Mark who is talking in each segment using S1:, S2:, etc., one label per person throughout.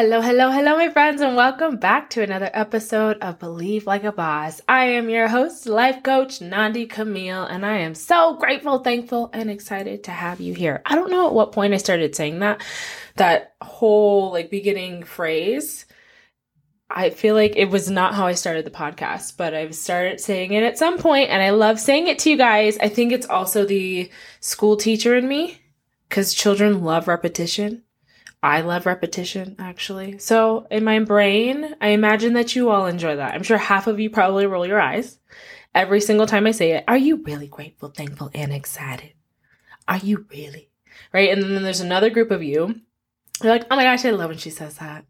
S1: Hello, hello, hello, my friends, and welcome back to another episode of Believe Like a Boss. I am your host, life coach Nandi Camille, and I am so grateful, thankful, and excited to have you here. I don't know at what point I started saying that, that whole like beginning phrase. I feel like it was not how I started the podcast, but I've started saying it at some point, and I love saying it to you guys. I think it's also the school teacher in me because children love repetition I love repetition, actually. So in my brain, I imagine that you all enjoy that. I'm sure half of you probably roll your eyes every single time I say it. Are you really grateful, thankful, and excited? Are you really? Right? And then there's another group of you. You're like, oh my gosh, I love when she says that.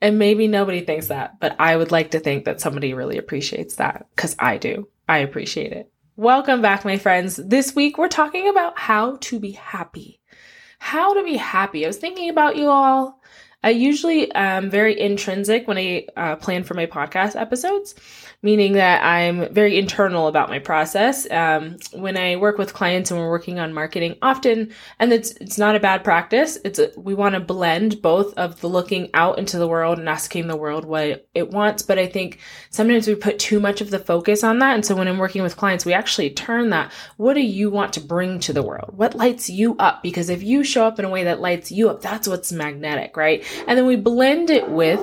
S1: And maybe nobody thinks that, but I would like to think that somebody really appreciates that because I do. I appreciate it. Welcome back, my friends. This week we're talking about how to be happy how to be happy. I was thinking about you all. I usually am very intrinsic when I uh, plan for my podcast episodes meaning that I'm very internal about my process. Um, when I work with clients and we're working on marketing, often, and it's it's not a bad practice. It's a, we want to blend both of the looking out into the world and asking the world what it wants. But I think sometimes we put too much of the focus on that, and so when I'm working with clients, we actually turn that. What do you want to bring to the world? What lights you up? Because if you show up in a way that lights you up, that's what's magnetic, right? And then we blend it with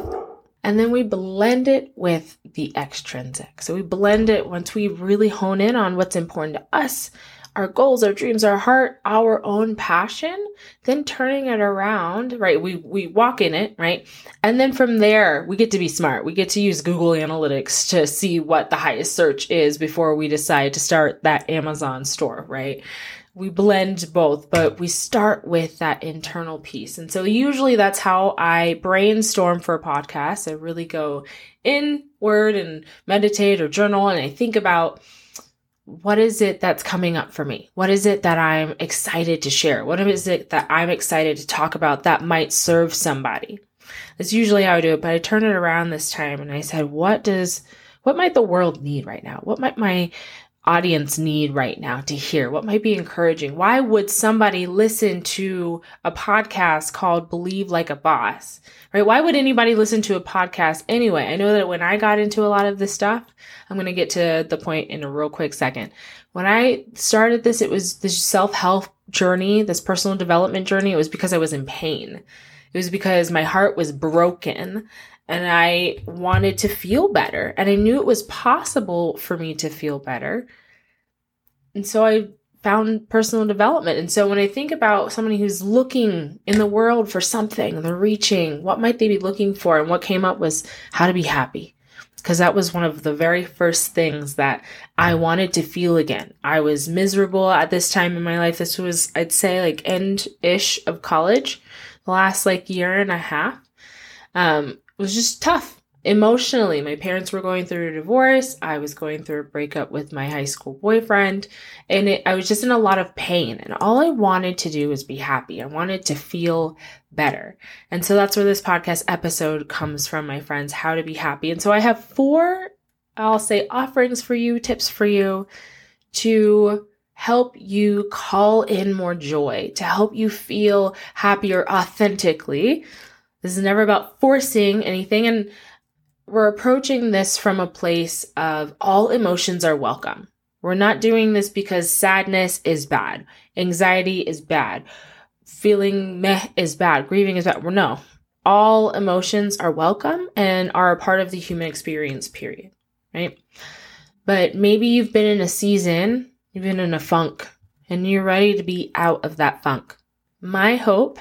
S1: and then we blend it with the extrinsic. So we blend it once we really hone in on what's important to us, our goals, our dreams, our heart, our own passion, then turning it around, right? We we walk in it, right? And then from there, we get to be smart. We get to use Google Analytics to see what the highest search is before we decide to start that Amazon store, right? We blend both, but we start with that internal piece. And so usually that's how I brainstorm for a podcast. I really go inward and meditate or journal and I think about what is it that's coming up for me? What is it that I'm excited to share? What is it that I'm excited to talk about that might serve somebody? That's usually how I do it, but I turn it around this time and I said, what does what might the world need right now? What might my audience need right now to hear? What might be encouraging? Why would somebody listen to a podcast called Believe Like a Boss? Right? Why would anybody listen to a podcast anyway? I know that when I got into a lot of this stuff, I'm going to get to the point in a real quick second. When I started this, it was this self help journey, this personal development journey. It was because I was in pain. It was because my heart was broken and I wanted to feel better. And I knew it was possible for me to feel better. And so I found personal development. And so when I think about somebody who's looking in the world for something, they're reaching, what might they be looking for? And what came up was how to be happy. Because that was one of the very first things that I wanted to feel again. I was miserable at this time in my life. This was, I'd say, like end ish of college, the last like year and a half. Um, was just tough emotionally. My parents were going through a divorce. I was going through a breakup with my high school boyfriend. And it, I was just in a lot of pain. And all I wanted to do was be happy. I wanted to feel better. And so that's where this podcast episode comes from, my friends, how to be happy. And so I have four, I'll say, offerings for you, tips for you to help you call in more joy, to help you feel happier authentically this is never about forcing anything. And we're approaching this from a place of all emotions are welcome. We're not doing this because sadness is bad, anxiety is bad, feeling meh is bad, grieving is bad. No, all emotions are welcome and are a part of the human experience, period. Right? But maybe you've been in a season, you've been in a funk, and you're ready to be out of that funk. My hope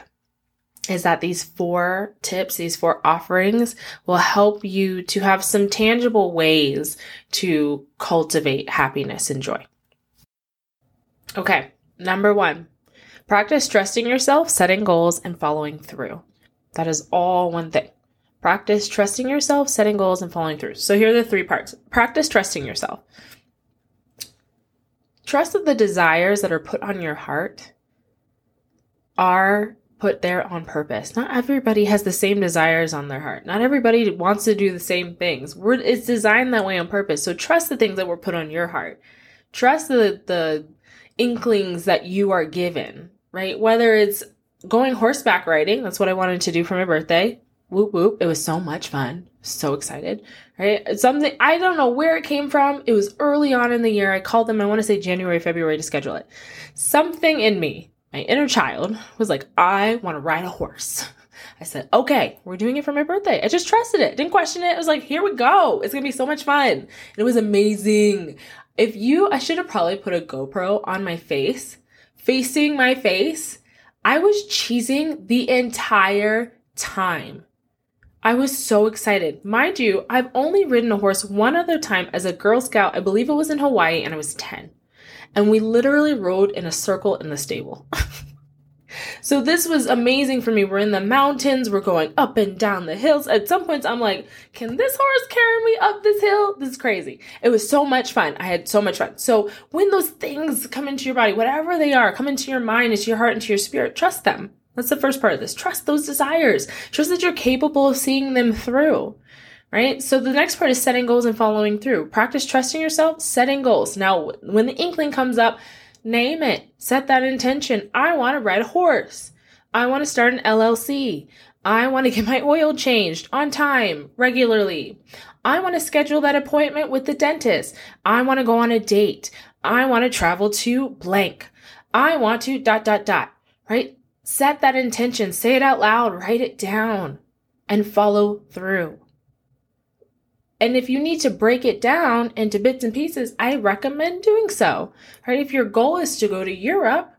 S1: is that these four tips, these four offerings will help you to have some tangible ways to cultivate happiness and joy. Okay, number one, practice trusting yourself, setting goals, and following through. That is all one thing. Practice trusting yourself, setting goals, and following through. So here are the three parts. Practice trusting yourself. trust that the desires that are put on your heart are put there on purpose. Not everybody has the same desires on their heart. Not everybody wants to do the same things. We're, it's designed that way on purpose. So trust the things that were put on your heart. Trust the the inklings that you are given, right? Whether it's going horseback riding, that's what I wanted to do for my birthday. Whoop whoop. It was so much fun. So excited. Right? Something I don't know where it came from. It was early on in the year. I called them, I want to say January, February to schedule it. Something in me my inner child was like, I want to ride a horse. I said, okay, we're doing it for my birthday. I just trusted it, didn't question it. I was like, here we go. It's going to be so much fun. And it was amazing. If you, I should have probably put a GoPro on my face, facing my face. I was cheesing the entire time. I was so excited. Mind you, I've only ridden a horse one other time as a Girl Scout. I believe it was in Hawaii and I was 10 and we literally rode in a circle in the stable. so this was amazing for me. We're in the mountains, we're going up and down the hills. At some points, I'm like, can this horse carry me up this hill? This is crazy. It was so much fun. I had so much fun. So when those things come into your body, whatever they are, come into your mind, into your heart, into your spirit, trust them. That's the first part of this. Trust those desires. Trust that you're capable of seeing them through right? So the next part is setting goals and following through. Practice trusting yourself, setting goals. Now, when the inkling comes up, name it. Set that intention. I want to ride a horse. I want to start an LLC. I want to get my oil changed on time, regularly. I want to schedule that appointment with the dentist. I want to go on a date. I want to travel to blank. I want to dot, dot, dot, right? Set that intention. Say it out loud. Write it down and follow through. And if you need to break it down into bits and pieces, I recommend doing so. Right? If your goal is to go to Europe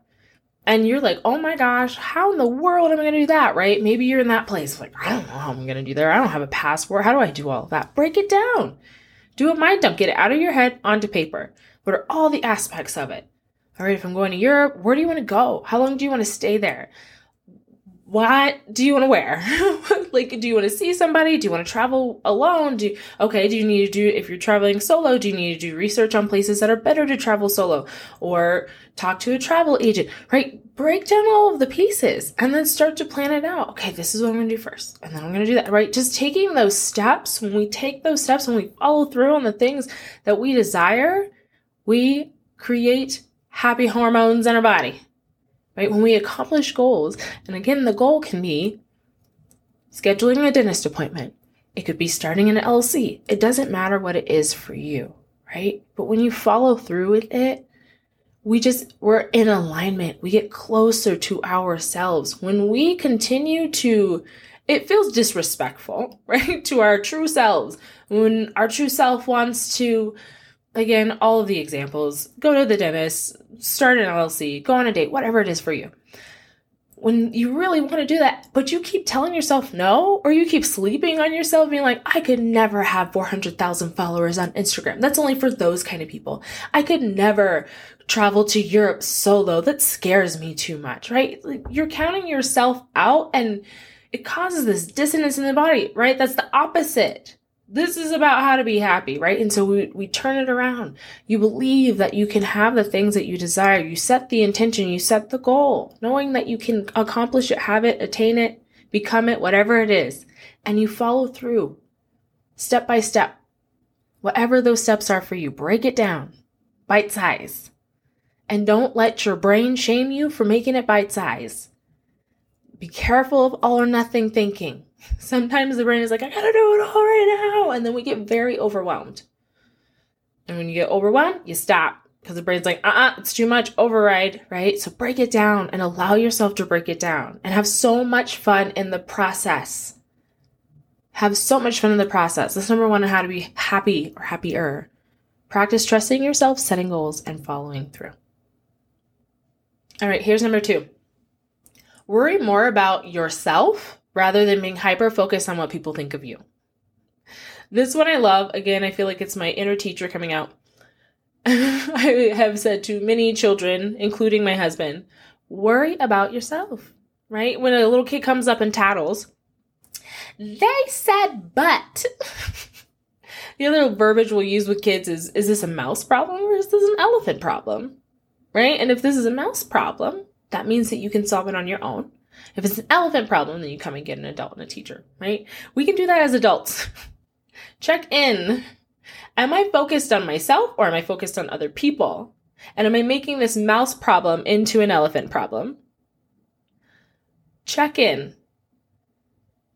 S1: and you're like, oh my gosh, how in the world am I going to do that? Right? Maybe you're in that place like, I don't know how I'm going to do there. I don't have a passport. How do I do all that? Break it down. Do a mind dump. Get it out of your head onto paper. What are all the aspects of it? All right, if I'm going to Europe, where do you want to go? How long do you want to stay there? What do you want to wear? like, do you want to see somebody? Do you want to travel alone? Do okay, do you need to do, if you're traveling solo, do you need to do research on places that are better to travel solo or talk to a travel agent, right? Break down all of the pieces and then start to plan it out. Okay, this is what I'm going to do first. And then I'm going to do that, right? Just taking those steps, when we take those steps, when we follow through on the things that we desire, we create happy hormones in our body right? When we accomplish goals, and again, the goal can be scheduling a dentist appointment. It could be starting an LLC. It doesn't matter what it is for you, right? But when you follow through with it, we just, we're in alignment. We get closer to ourselves. When we continue to, it feels disrespectful, right? To our true selves. When our true self wants to, again, all of the examples go to the dentist, start an LLC, go on a date, whatever it is for you. When you really want to do that, but you keep telling yourself no, or you keep sleeping on yourself, being like, I could never have 400,000 followers on Instagram. That's only for those kind of people. I could never travel to Europe solo. That scares me too much, right? Like you're counting yourself out and it causes this dissonance in the body, right? That's the opposite this is about how to be happy, right? And so we, we turn it around. You believe that you can have the things that you desire. You set the intention, you set the goal, knowing that you can accomplish it, have it, attain it, become it, whatever it is. And you follow through step by step. Whatever those steps are for you, break it down, bite size. And don't let your brain shame you for making it bite size. Be careful of all or nothing thinking Sometimes the brain is like, I gotta do it all right now. And then we get very overwhelmed. And when you get overwhelmed, you stop because the brain's like, uh uh-uh, uh it's too much, override, right? So break it down and allow yourself to break it down and have so much fun in the process. Have so much fun in the process. That's number one on how to be happy or happier. Practice trusting yourself, setting goals, and following through. All right, here's number two worry more about yourself rather than being hyper focused on what people think of you. This one I love. Again, I feel like it's my inner teacher coming out. I have said to many children, including my husband, worry about yourself, right? When a little kid comes up and tattles, they said but. the other verbiage we'll use with kids is is this a mouse problem or is this an elephant problem? Right? And if this is a mouse problem, that means that you can solve it on your own. If it's an elephant problem, then you come and get an adult and a teacher, right? We can do that as adults. Check in. Am I focused on myself or am I focused on other people? And am I making this mouse problem into an elephant problem? Check in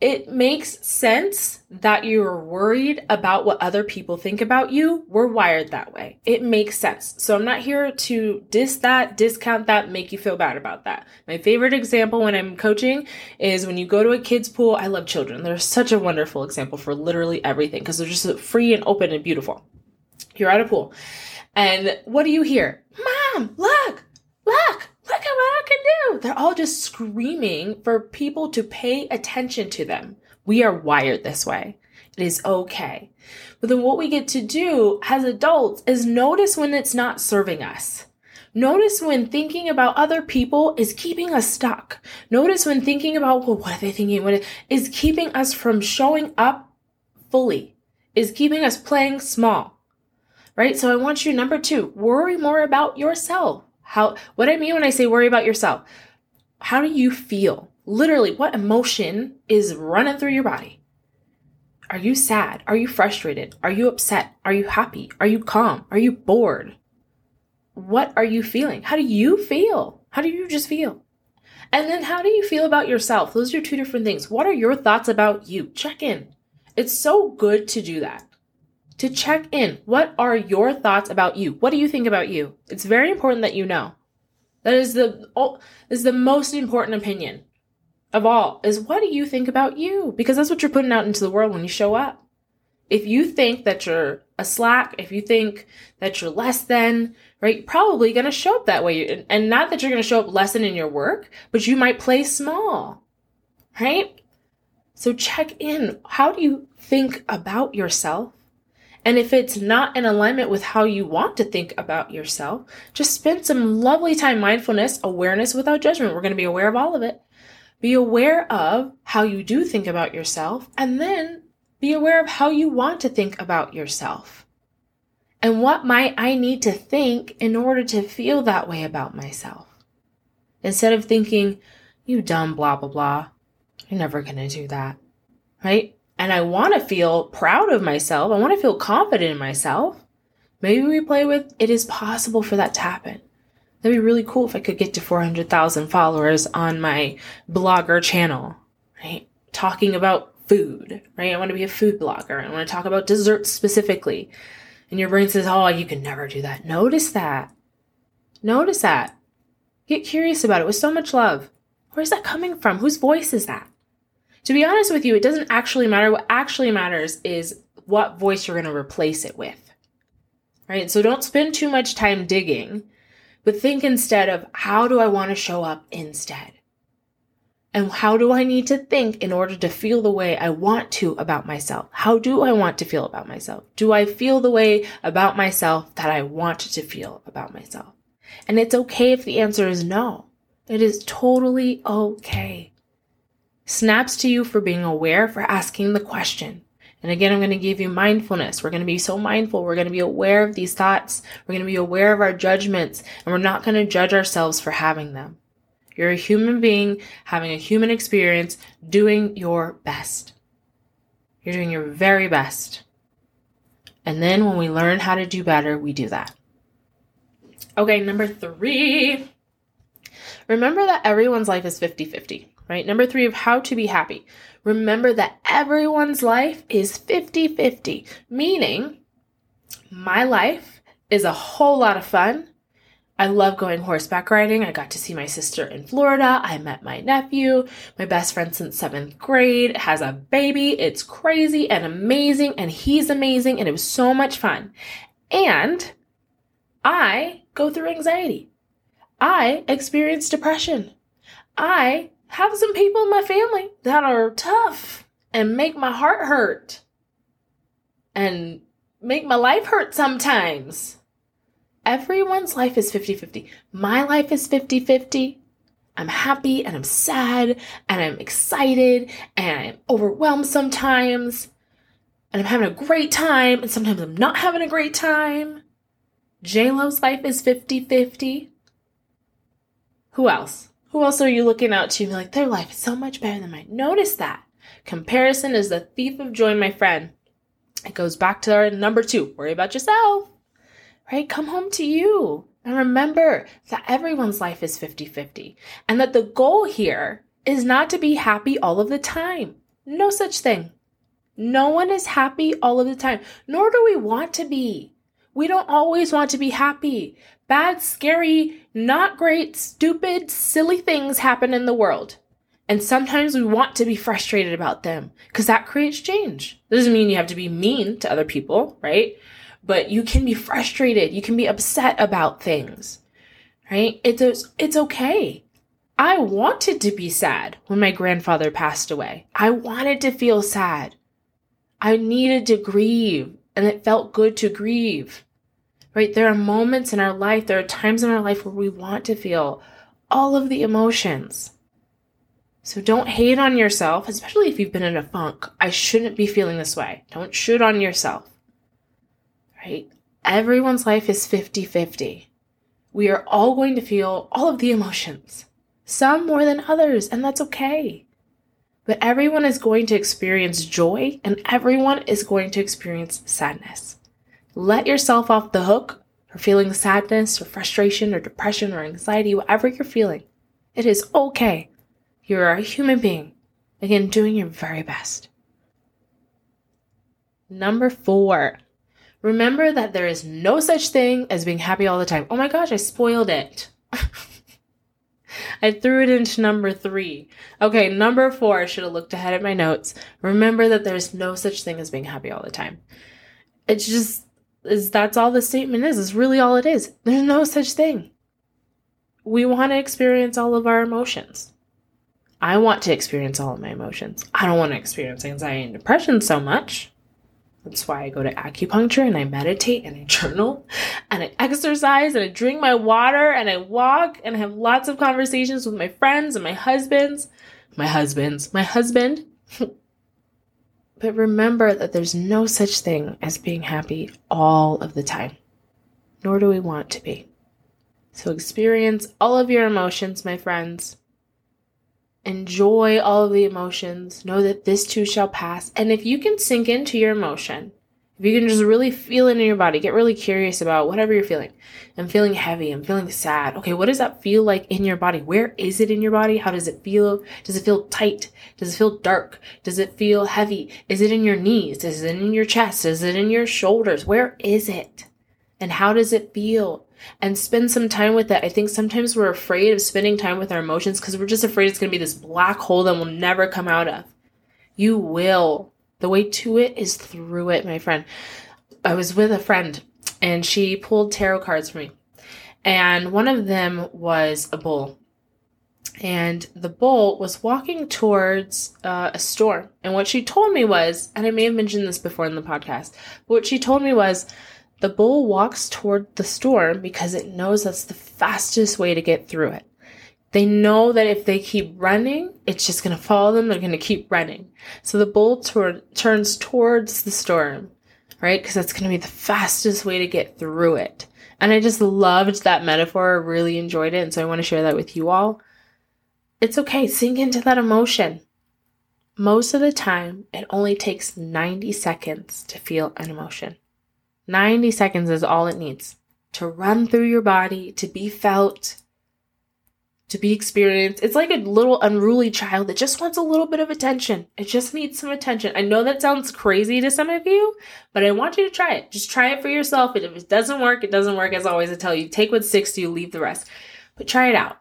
S1: it makes sense that you're worried about what other people think about you. We're wired that way. It makes sense. So I'm not here to diss that, discount that, make you feel bad about that. My favorite example when I'm coaching is when you go to a kid's pool. I love children. They're such a wonderful example for literally everything because they're just free and open and beautiful. You're at a pool. And what do you hear? Mom, look, look at what I can do. They're all just screaming for people to pay attention to them. We are wired this way. It is okay. But then what we get to do as adults is notice when it's not serving us. Notice when thinking about other people is keeping us stuck. Notice when thinking about, well, what are they thinking? What is keeping us from showing up fully, is keeping us playing small, right? So I want you, number two, worry more about yourself. How, what I mean when I say worry about yourself, how do you feel? Literally, what emotion is running through your body? Are you sad? Are you frustrated? Are you upset? Are you happy? Are you calm? Are you bored? What are you feeling? How do you feel? How do you just feel? And then how do you feel about yourself? Those are two different things. What are your thoughts about you? Check in. It's so good to do that to check in. What are your thoughts about you? What do you think about you? It's very important that you know. That is the oh, is the most important opinion of all. Is what do you think about you? Because that's what you're putting out into the world when you show up. If you think that you're a slack, if you think that you're less than, right, you're probably going to show up that way. And not that you're going to show up less than in your work, but you might play small, right? So check in. How do you think about yourself? And if it's not in alignment with how you want to think about yourself, just spend some lovely time mindfulness, awareness without judgment. We're going to be aware of all of it. Be aware of how you do think about yourself, and then be aware of how you want to think about yourself. And what might I need to think in order to feel that way about myself? Instead of thinking, you dumb blah, blah, blah, you're never going to do that, right? And I want to feel proud of myself. I want to feel confident in myself. Maybe we play with it is possible for that to happen. That'd be really cool if I could get to 400,000 followers on my blogger channel, right? Talking about food, right? I want to be a food blogger. I want to talk about desserts specifically. And your brain says, oh, you can never do that. Notice that. Notice that. Get curious about it with so much love. Where's that coming from? Whose voice is that? To be honest with you, it doesn't actually matter. What actually matters is what voice you're going to replace it with. Right? So don't spend too much time digging, but think instead of how do I want to show up instead? And how do I need to think in order to feel the way I want to about myself? How do I want to feel about myself? Do I feel the way about myself that I want to feel about myself? And it's okay if the answer is no. It is totally okay. Snaps to you for being aware, for asking the question. And again, I'm going to give you mindfulness. We're going to be so mindful. We're going to be aware of these thoughts. We're going to be aware of our judgments, and we're not going to judge ourselves for having them. You're a human being having a human experience, doing your best. You're doing your very best. And then when we learn how to do better, we do that. Okay, number three. Remember that everyone's life is 50 50 right? Number three of how to be happy. Remember that everyone's life is 50 50, meaning my life is a whole lot of fun. I love going horseback riding. I got to see my sister in Florida. I met my nephew, my best friend since seventh grade, has a baby. It's crazy and amazing, and he's amazing, and it was so much fun. And I go through anxiety. I experience depression. I have some people in my family that are tough and make my heart hurt and make my life hurt sometimes. Everyone's life is 50 50. My life is 50 50. I'm happy and I'm sad and I'm excited and I'm overwhelmed sometimes. and I'm having a great time, and sometimes I'm not having a great time. J-Lo's life is 50-50. Who else? Who else are you looking out to? Be like, their life is so much better than mine. Notice that. Comparison is the thief of joy, my friend. It goes back to our number two worry about yourself, right? Come home to you. And remember that everyone's life is 50 50, and that the goal here is not to be happy all of the time. No such thing. No one is happy all of the time, nor do we want to be. We don't always want to be happy. Bad, scary, not great, stupid, silly things happen in the world. And sometimes we want to be frustrated about them because that creates change. Doesn't mean you have to be mean to other people, right? But you can be frustrated. You can be upset about things, right? It's, it's okay. I wanted to be sad when my grandfather passed away. I wanted to feel sad. I needed to grieve and it felt good to grieve, right? There are moments in our life, there are times in our life where we want to feel all of the emotions. So don't hate on yourself, especially if you've been in a funk. I shouldn't be feeling this way. Don't shoot on yourself. Right? Everyone's life is 50 50. We are all going to feel all of the emotions, some more than others, and that's okay. But everyone is going to experience joy and everyone is going to experience sadness. Let yourself off the hook for feeling sadness or frustration or depression or anxiety, whatever you're feeling. It is okay. You're a human being. Again, doing your very best. Number four, remember that there is no such thing as being happy all the time. Oh my gosh, I spoiled it. I threw it into number three. Okay, number four, I should have looked ahead at my notes. Remember that there's no such thing as being happy all the time. It's just, is that's all the statement is. It's really all it is. There's no such thing. We want to experience all of our emotions. I want to experience all of my emotions. I don't want to experience anxiety and depression so much. That's why I go to acupuncture and I meditate and I journal and I exercise and I drink my water and I walk and I have lots of conversations with my friends and my husbands. My husbands, my husband. but remember that there's no such thing as being happy all of the time, nor do we want to be. So experience all of your emotions, my friends. Enjoy all of the emotions. Know that this too shall pass. And if you can sink into your emotion, if you can just really feel it in your body, get really curious about whatever you're feeling. I'm feeling heavy. I'm feeling sad. Okay, what does that feel like in your body? Where is it in your body? How does it feel? Does it feel tight? Does it feel dark? Does it feel heavy? Is it in your knees? Is it in your chest? Is it in your shoulders? Where is it? And how does it feel? and spend some time with it. I think sometimes we're afraid of spending time with our emotions because we're just afraid it's going to be this black hole that we'll never come out of. You will. The way to it is through it, my friend. I was with a friend and she pulled tarot cards for me. And one of them was a bull. And the bull was walking towards uh, a store. And what she told me was, and I may have mentioned this before in the podcast, but what she told me was, the bull walks toward the storm because it knows that's the fastest way to get through it. They know that if they keep running, it's just going to follow them. They're going to keep running. So the bull tor- turns towards the storm, right? Because that's going to be the fastest way to get through it. And I just loved that metaphor. Really enjoyed it. And so I want to share that with you all. It's okay. Sink into that emotion. Most of the time, it only takes 90 seconds to feel an emotion. 90 seconds is all it needs to run through your body, to be felt, to be experienced. It's like a little unruly child that just wants a little bit of attention. It just needs some attention. I know that sounds crazy to some of you, but I want you to try it. Just try it for yourself. And if it doesn't work, it doesn't work. As always, I tell you, take what sticks to you, leave the rest. But try it out.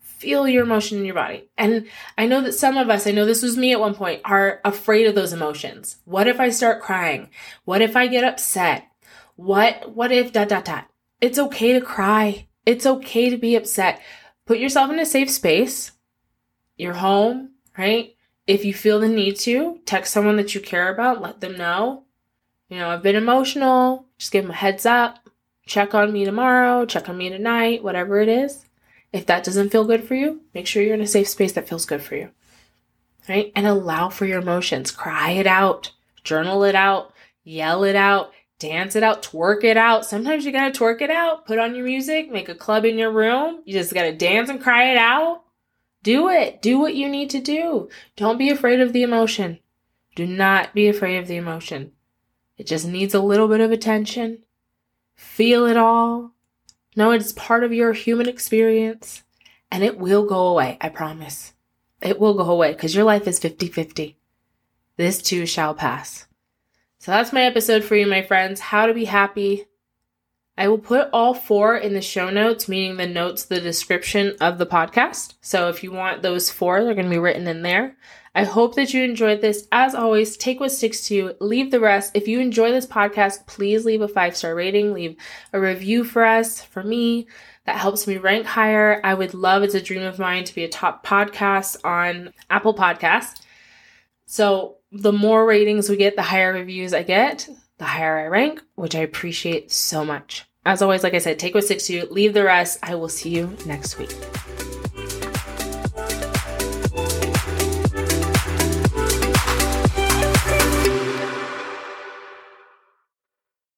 S1: Feel your emotion in your body. And I know that some of us, I know this was me at one point, are afraid of those emotions. What if I start crying? What if I get upset? What, what if dot, dot, dot? It's okay to cry. It's okay to be upset. Put yourself in a safe space. You're home, right? If you feel the need to, text someone that you care about, let them know. You know, I've been emotional. Just give them a heads up. Check on me tomorrow, check on me tonight, whatever it is. If that doesn't feel good for you, make sure you're in a safe space that feels good for you. Right? And allow for your emotions. Cry it out. journal it out, yell it out, dance it out, twerk it out. Sometimes you gotta twerk it out, put on your music, make a club in your room. You just gotta dance and cry it out. Do it. Do what you need to do. Don't be afraid of the emotion. Do not be afraid of the emotion. It just needs a little bit of attention. Feel it all. Know it's part of your human experience and it will go away. I promise. It will go away because your life is 50 50. This too shall pass. So that's my episode for you, my friends. How to be happy. I will put all four in the show notes, meaning the notes, the description of the podcast. So if you want those four, they're going to be written in there. I hope that you enjoyed this. As always, take what sticks to you, leave the rest. If you enjoy this podcast, please leave a five star rating, leave a review for us, for me. That helps me rank higher. I would love, it's a dream of mine to be a top podcast on Apple Podcasts. So the more ratings we get, the higher reviews I get, the higher I rank, which I appreciate so much. As always, like I said, take what sticks to you, leave the rest. I will see you next week.